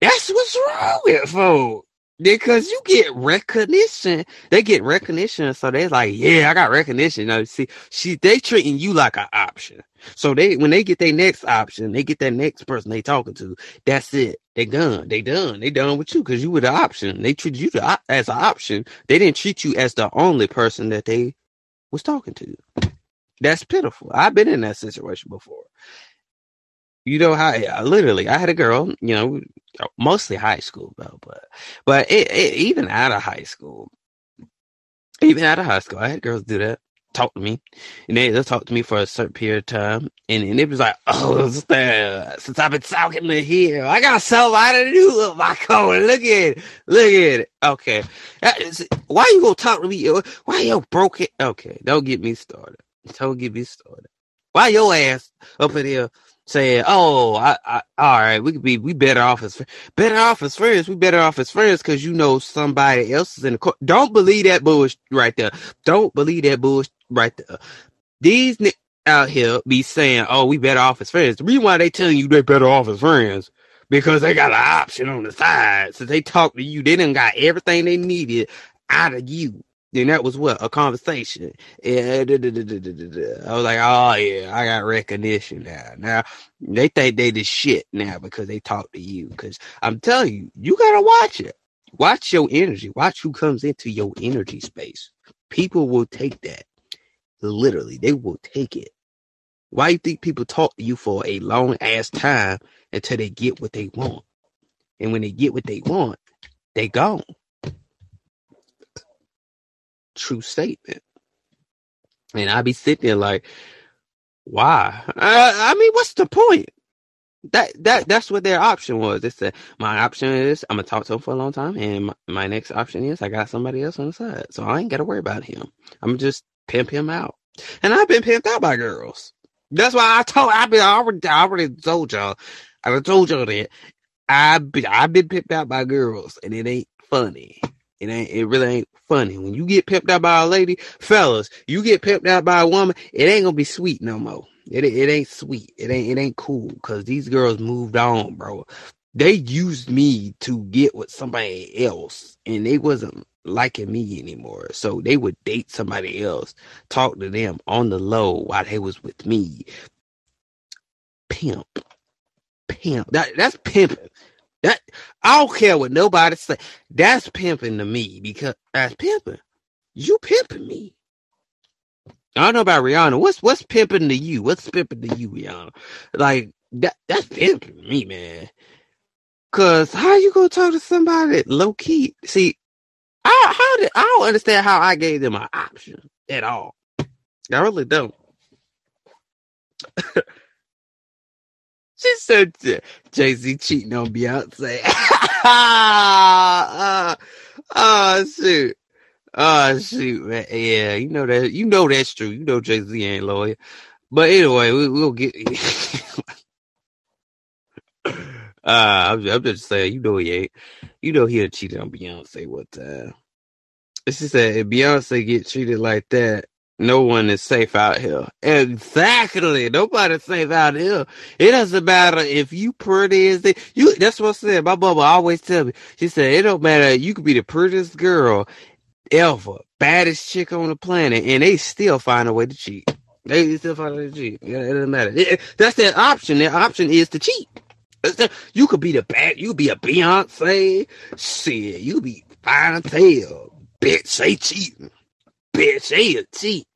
That's what's wrong with folks because you get recognition. They get recognition, so they're like, "Yeah, I got recognition." You see, she they treating you like an option. So they when they get their next option, they get that next person they talking to. That's it. They done. They done. They done with you because you were the option. They treated you as an option. They didn't treat you as the only person that they was talking to. That's pitiful. I've been in that situation before you know how literally I had a girl, you know, mostly high school though, but but it, it, even out of high school, even out of high school, I had girls do that, talk to me, and they they'll talk to me for a certain period of time, and, and it was like, oh, since I've been talking to here, I got somebody new with my code. Look at it, look at it. Okay, why you gonna talk to me? Why you broke it? Okay, don't get me started. Don't get me started. Why your ass up in here saying, "Oh, I, I, all right, we could be, we better off as better off as friends. We better off as friends because you know somebody else is in the court." Don't believe that bullshit right there. Don't believe that bullshit right there. These niggas out here be saying, "Oh, we better off as friends." The reason why they telling you they better off as friends because they got an option on the side. So they talk to you, they didn't got everything they needed out of you. Then that was what a conversation. Yeah. I was like, oh yeah, I got recognition now. Now they think they the shit now because they talk to you. Because I'm telling you, you gotta watch it. Watch your energy. Watch who comes into your energy space. People will take that. Literally, they will take it. Why you think people talk to you for a long ass time until they get what they want? And when they get what they want, they gone. True statement. And I be sitting there like, why? I, I mean, what's the point? That that that's what their option was. They said my option is I'm gonna talk to him for a long time, and my, my next option is I got somebody else on the side, so I ain't gotta worry about him. I'm just pimp him out, and I've been pimped out by girls. That's why I told I've been I already, I already told y'all. I told y'all that been I've been pimped out by girls, and it ain't funny. It ain't. It really ain't funny. When you get pimped out by a lady, fellas, you get pimped out by a woman, it ain't gonna be sweet no more. It it ain't sweet. It ain't it ain't cool because these girls moved on, bro. They used me to get with somebody else, and they wasn't liking me anymore. So they would date somebody else, talk to them on the low while they was with me. Pimp, pimp. That that's pimping. That I don't care what nobody say. That's pimping to me because that's pimping. You pimping me. I don't know about Rihanna. What's what's pimping to you? What's pimping to you, Rihanna? Like that that's pimping to me, man. Cause how you gonna talk to somebody low key? See, I how did I don't understand how I gave them an option at all. I really don't. she said Jay Z cheating on Beyonce. uh, oh shoot. Oh shoot, man. Yeah, you know that you know that's true. You know Jay Z ain't loyal. But anyway, we, will get uh I'm, I'm, just saying, you know he ain't. You know he cheated on Beyonce one time. She said if Beyonce get treated like that, no one is safe out here. Exactly. Nobody's safe out here. It doesn't matter if you pretty as you, that's what I said. My mama always tell me. She said, it don't matter. You could be the prettiest girl ever, baddest chick on the planet, and they still find a way to cheat. They still find a way to cheat. Yeah, it doesn't matter. It, that's their option. Their option is to cheat. You could be the bad, you be a Beyonce. Shit, you be fine as hell. Bitch, they cheating. Bitch, they a cheat.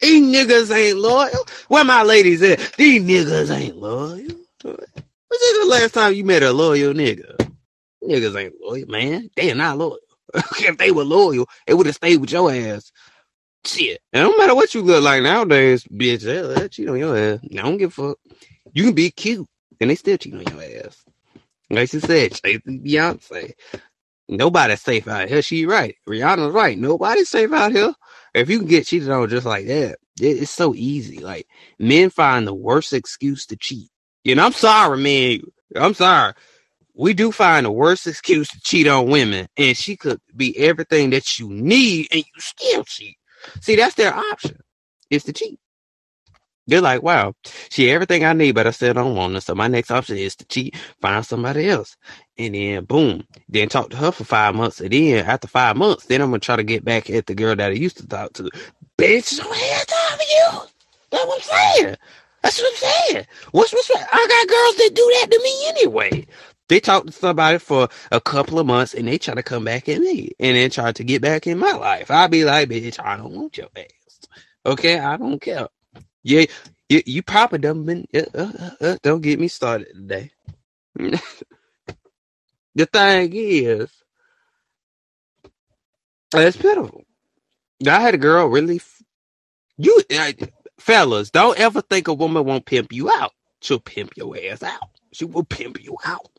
These niggas ain't loyal. Where my ladies at? These niggas ain't loyal. When's the last time you met a loyal nigga? Niggas ain't loyal, man. They are not loyal. if they were loyal, they would have stayed with your ass. Shit. It don't matter what you look like nowadays, bitch. They'll cheat on your ass. I don't give a fuck. You can be cute, and they still cheat on your ass. Like she said, chasing Beyonce. Nobody's safe out here. She right. Rihanna's right. Nobody's safe out here. If you can get cheated on just like that, it, it's so easy. Like men find the worst excuse to cheat. You know, I'm sorry, man. I'm sorry. We do find the worst excuse to cheat on women, and she could be everything that you need, and you still cheat. See, that's their option. Is to cheat. They're like, wow, she everything I need, but I still don't want her. So my next option is to cheat, find somebody else. And then boom. Then talk to her for five months. And then after five months, then I'm gonna try to get back at the girl that I used to talk to. Bitch, don't have time for you. That's what I'm saying. That's what I'm saying. What's what's I got girls that do that to me anyway. They talk to somebody for a couple of months and they try to come back at me and then try to get back in my life. I'll be like, bitch, I don't want your ass. Okay, I don't care. Yeah, you, you probably done been. Uh, uh, uh, don't get me started today. the thing is, it's pitiful. I had a girl really. You uh, fellas, don't ever think a woman won't pimp you out. She'll pimp your ass out. She will pimp you out.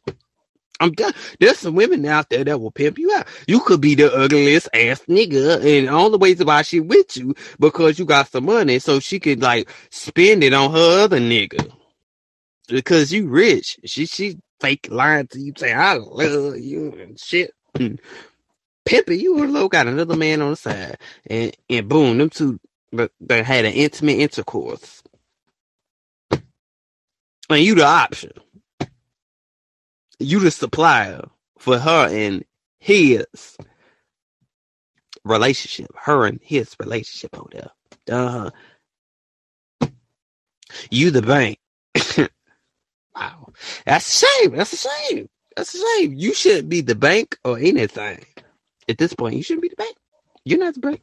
I'm done. There's some women out there that will pimp you out. You could be the ugliest ass nigga, and all the ways why she with you because you got some money, so she could like spend it on her other nigga because you rich. She she fake lying to you, say I love you and shit. Mm. And pimping you a little got another man on the side, and and boom, them two they had an intimate intercourse, and you the option. You the supplier for her and his relationship, her and his relationship over there. Uh-huh. You the bank. wow. That's a shame. That's a shame. That's a shame. You shouldn't be the bank or anything. At this point, you shouldn't be the bank. You're not the bank.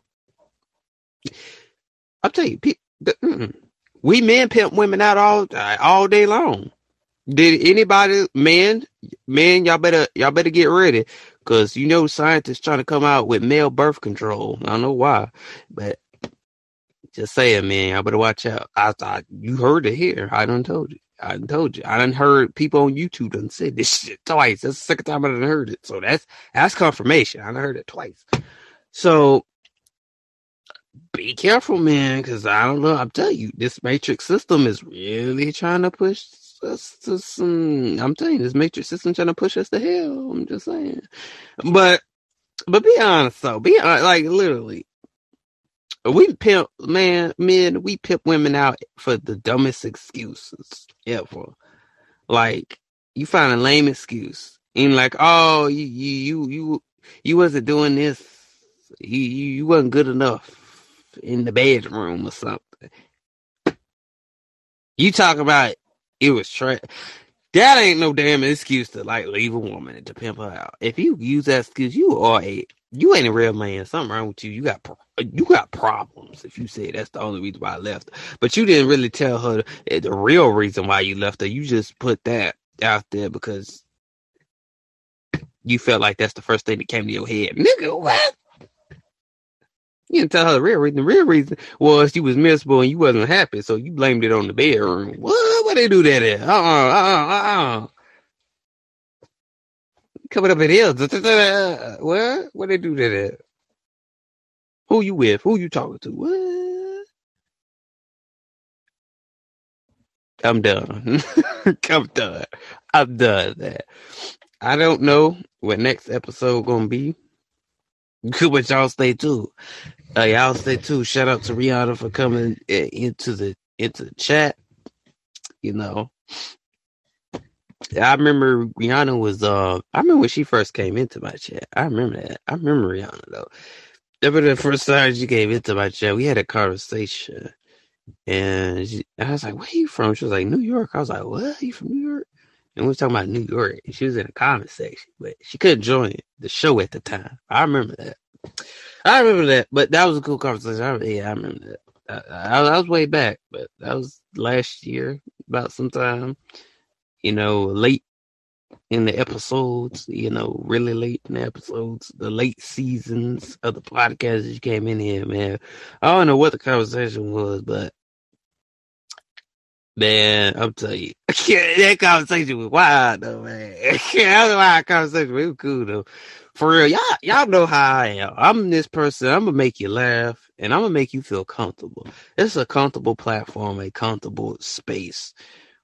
I'll tell you, pe- the, we men pimp women out all all day long. Did anybody, man, man, y'all better y'all better get ready, cause you know scientists trying to come out with male birth control. I don't know why, but just saying, man, y'all better watch out. I thought you heard it here. I done told you. I done told you. I done heard people on YouTube done said this shit twice. That's the second time I done heard it. So that's that's confirmation. I done heard it twice. So be careful, man, because I don't know. I'm telling you, this matrix system is really trying to push us to some. I'm telling you, this matrix system trying to push us to hell. I'm just saying. But but be honest, though. Be honest, like literally. We pimp, man, men, we pimp women out for the dumbest excuses ever. Like, you find a lame excuse. And like, oh, you, you, you, you wasn't doing this. You, you, you wasn't good enough in the bedroom or something. You talk about it was trash. That ain't no damn excuse to like leave a woman and to pimp her out. If you use that excuse, you are a you ain't a real man. Something wrong with you. You got you got problems. If you say that's the only reason why I left, but you didn't really tell her the eh, the real reason why you left her. You just put that out there because you felt like that's the first thing that came to your head. Nigga, what? You didn't tell her the real reason. The real reason was you was miserable and you wasn't happy, so you blamed it on the bedroom. What? What they do that at? Uh uh uh uh. uh. Up in here. What? What they do that at? Who you with? Who you talking to? What? I'm done. I'm done. I'm done that. I don't know what next episode gonna be. Good, but y'all stay too. Uh, y'all stay too. Shout out to Rihanna for coming into the into the chat. You know, I remember Rihanna was. Uh, I remember when she first came into my chat. I remember that. I remember Rihanna though. Was the first time she came into my chat. We had a conversation, and she, I was like, "Where you from?" She was like, "New York." I was like, "What? You from New York?" And we was talking about New York. And she was in the comment section, but she couldn't join the show at the time. I remember that. I remember that. But that was a cool conversation. I, yeah, I remember that. I, I, I was way back, but that was last year, about sometime. You know, late in the episodes. You know, really late in the episodes, the late seasons of the podcast. You came in here, man. I don't know what the conversation was, but Man, I'm telling you, that conversation was wild though, man. that was a wild conversation. Was cool though. For real, y'all, y'all know how I am. I'm this person. I'm gonna make you laugh, and I'm gonna make you feel comfortable. It's a comfortable platform, a comfortable space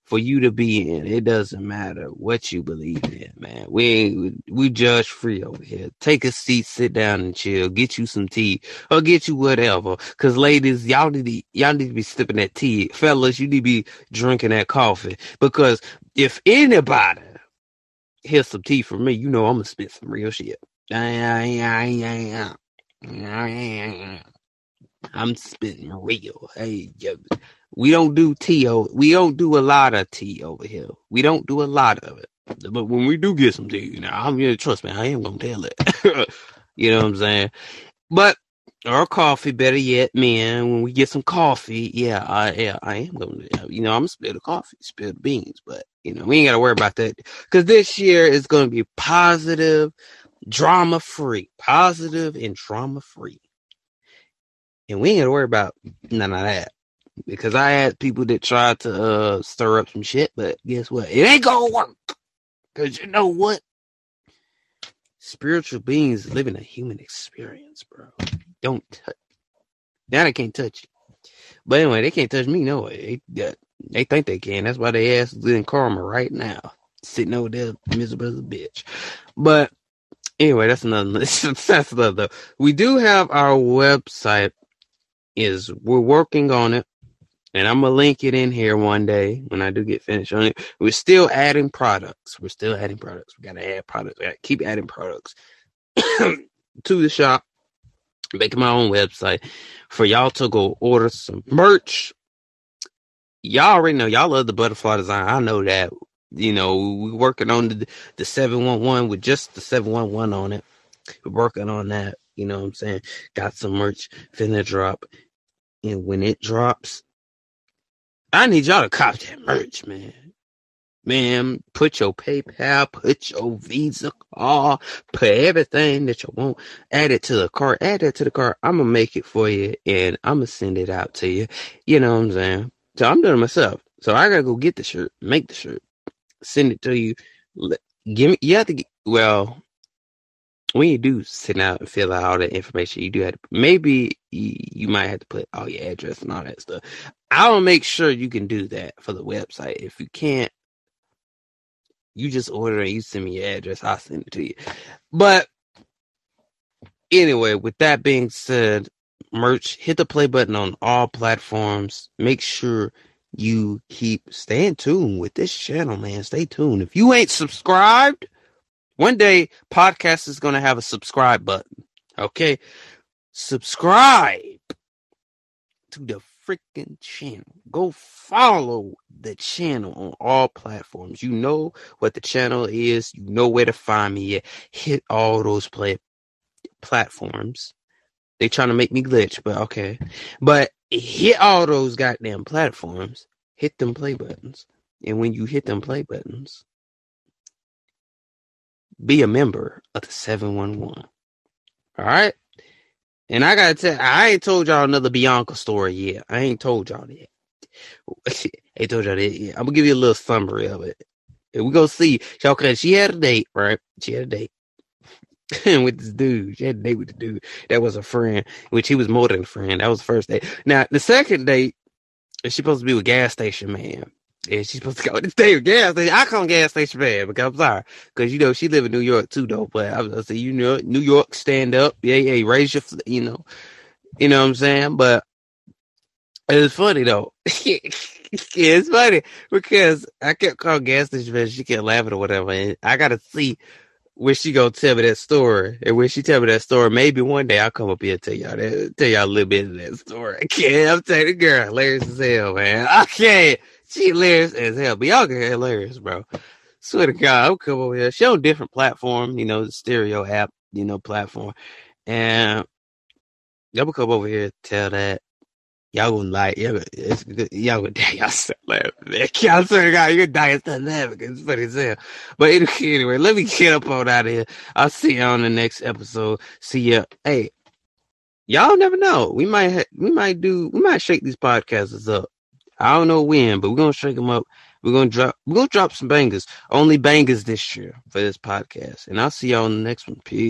for you to be in. It doesn't matter what you believe in, man. We we judge free over here. Take a seat, sit down and chill. Get you some tea or get you whatever. Cause ladies, y'all need to y'all need to be sipping that tea. Fellas, you need to be drinking that coffee. Because if anybody hears some tea from me, you know I'm gonna spit some real shit. I'm spitting real. Hey, we don't do tea. o- We don't do a lot of tea over here. We don't do a lot of it. But when we do get some tea, now I'm gonna trust me. I am gonna tell it. you know what I'm saying? But or coffee, better yet, man. When we get some coffee, yeah, I yeah, I am gonna. You know, I'm spill the coffee, spill the beans. But you know, we ain't gotta worry about that because this year is gonna be positive, drama free, positive and drama free, and we ain't gotta worry about none of that because I had people that tried to uh, stir up some shit, but guess what? It ain't gonna work. Cause you know what? spiritual beings living a human experience, bro. Don't touch. Now they can't touch you. But anyway, they can't touch me no way. They, they think they can. That's why they ass in karma right now. Sitting over there miserable as a bitch. But anyway, that's another that's another. We do have our website. Is we're working on it. And I'm gonna link it in here one day when I do get finished on it. We're still adding products. We're still adding products. We gotta add products. We gotta keep adding products to the shop. Making my own website for y'all to go order some merch. Y'all already know y'all love the butterfly design. I know that. You know, we're working on the the 711 with just the 711 on it. We're working on that. You know what I'm saying? Got some merch finna drop. And when it drops, I need y'all to cop that merch, man. Man, put your PayPal, put your Visa card, put everything that you want, add it to the cart, add that to the cart. I'm gonna make it for you and I'm gonna send it out to you. You know what I'm saying? So I'm doing it myself. So I gotta go get the shirt, make the shirt, send it to you. Give me, you have to get, well, when you do sit out and fill out all that information, you do have to, maybe you might have to put all your address and all that stuff. I'll make sure you can do that for the website. If you can't, you just order and you send me your address, I'll send it to you. But anyway, with that being said, merch, hit the play button on all platforms. Make sure you keep staying tuned with this channel, man. Stay tuned. If you ain't subscribed, one day podcast is gonna have a subscribe button. Okay. Subscribe to the freaking channel. Go follow the channel on all platforms. You know what the channel is. You know where to find me. Hit all those play platforms. They trying to make me glitch, but okay. But hit all those goddamn platforms. Hit them play buttons. And when you hit them play buttons, be a member of the 711. All right? And I gotta tell I ain't told y'all another Bianca story yet. I ain't told y'all that. I told y'all that. Yet. I'm gonna give you a little summary of it. And we gonna see. Y'all cause she had a date, right? She had a date. with this dude. She had a date with the dude. That was a friend, which he was more than a friend. That was the first date. Now the second date, is supposed to be with gas station man. And she's supposed to go to the gas station. I call him gas station man because I'm sorry. Because, you know, she live in New York too, though. But I was say, you know, New York, stand up. Yeah, yeah, raise your, you know, you know what I'm saying? But it's funny, though. it's funny because I kept calling gas station man. She kept laughing or whatever. And I got to see when she gonna tell me that story, and when she tell me that story, maybe one day I'll come up here and tell y'all that, tell y'all a little bit of that story. I can't. I'm telling the girl, hilarious as hell, man. I can't. She hilarious as hell. But y'all get hilarious, bro. Swear to God, I'll come over here. She on different platform, you know, the stereo app, you know, platform. And y'all come over here tell that. Y'all gonna like y'all, it's, y'all gonna die y'all start laughing. I swear to God, you're and start laughing it's funny as hell. But anyway, let me get up on out of here. I'll see you on the next episode. See ya. Hey, y'all never know. We might ha- we might do we might shake these podcasts up. I don't know when, but we're gonna shake them up. We're gonna drop. We're gonna drop some bangers. Only bangers this year for this podcast. And I'll see y'all on the next one. Peace.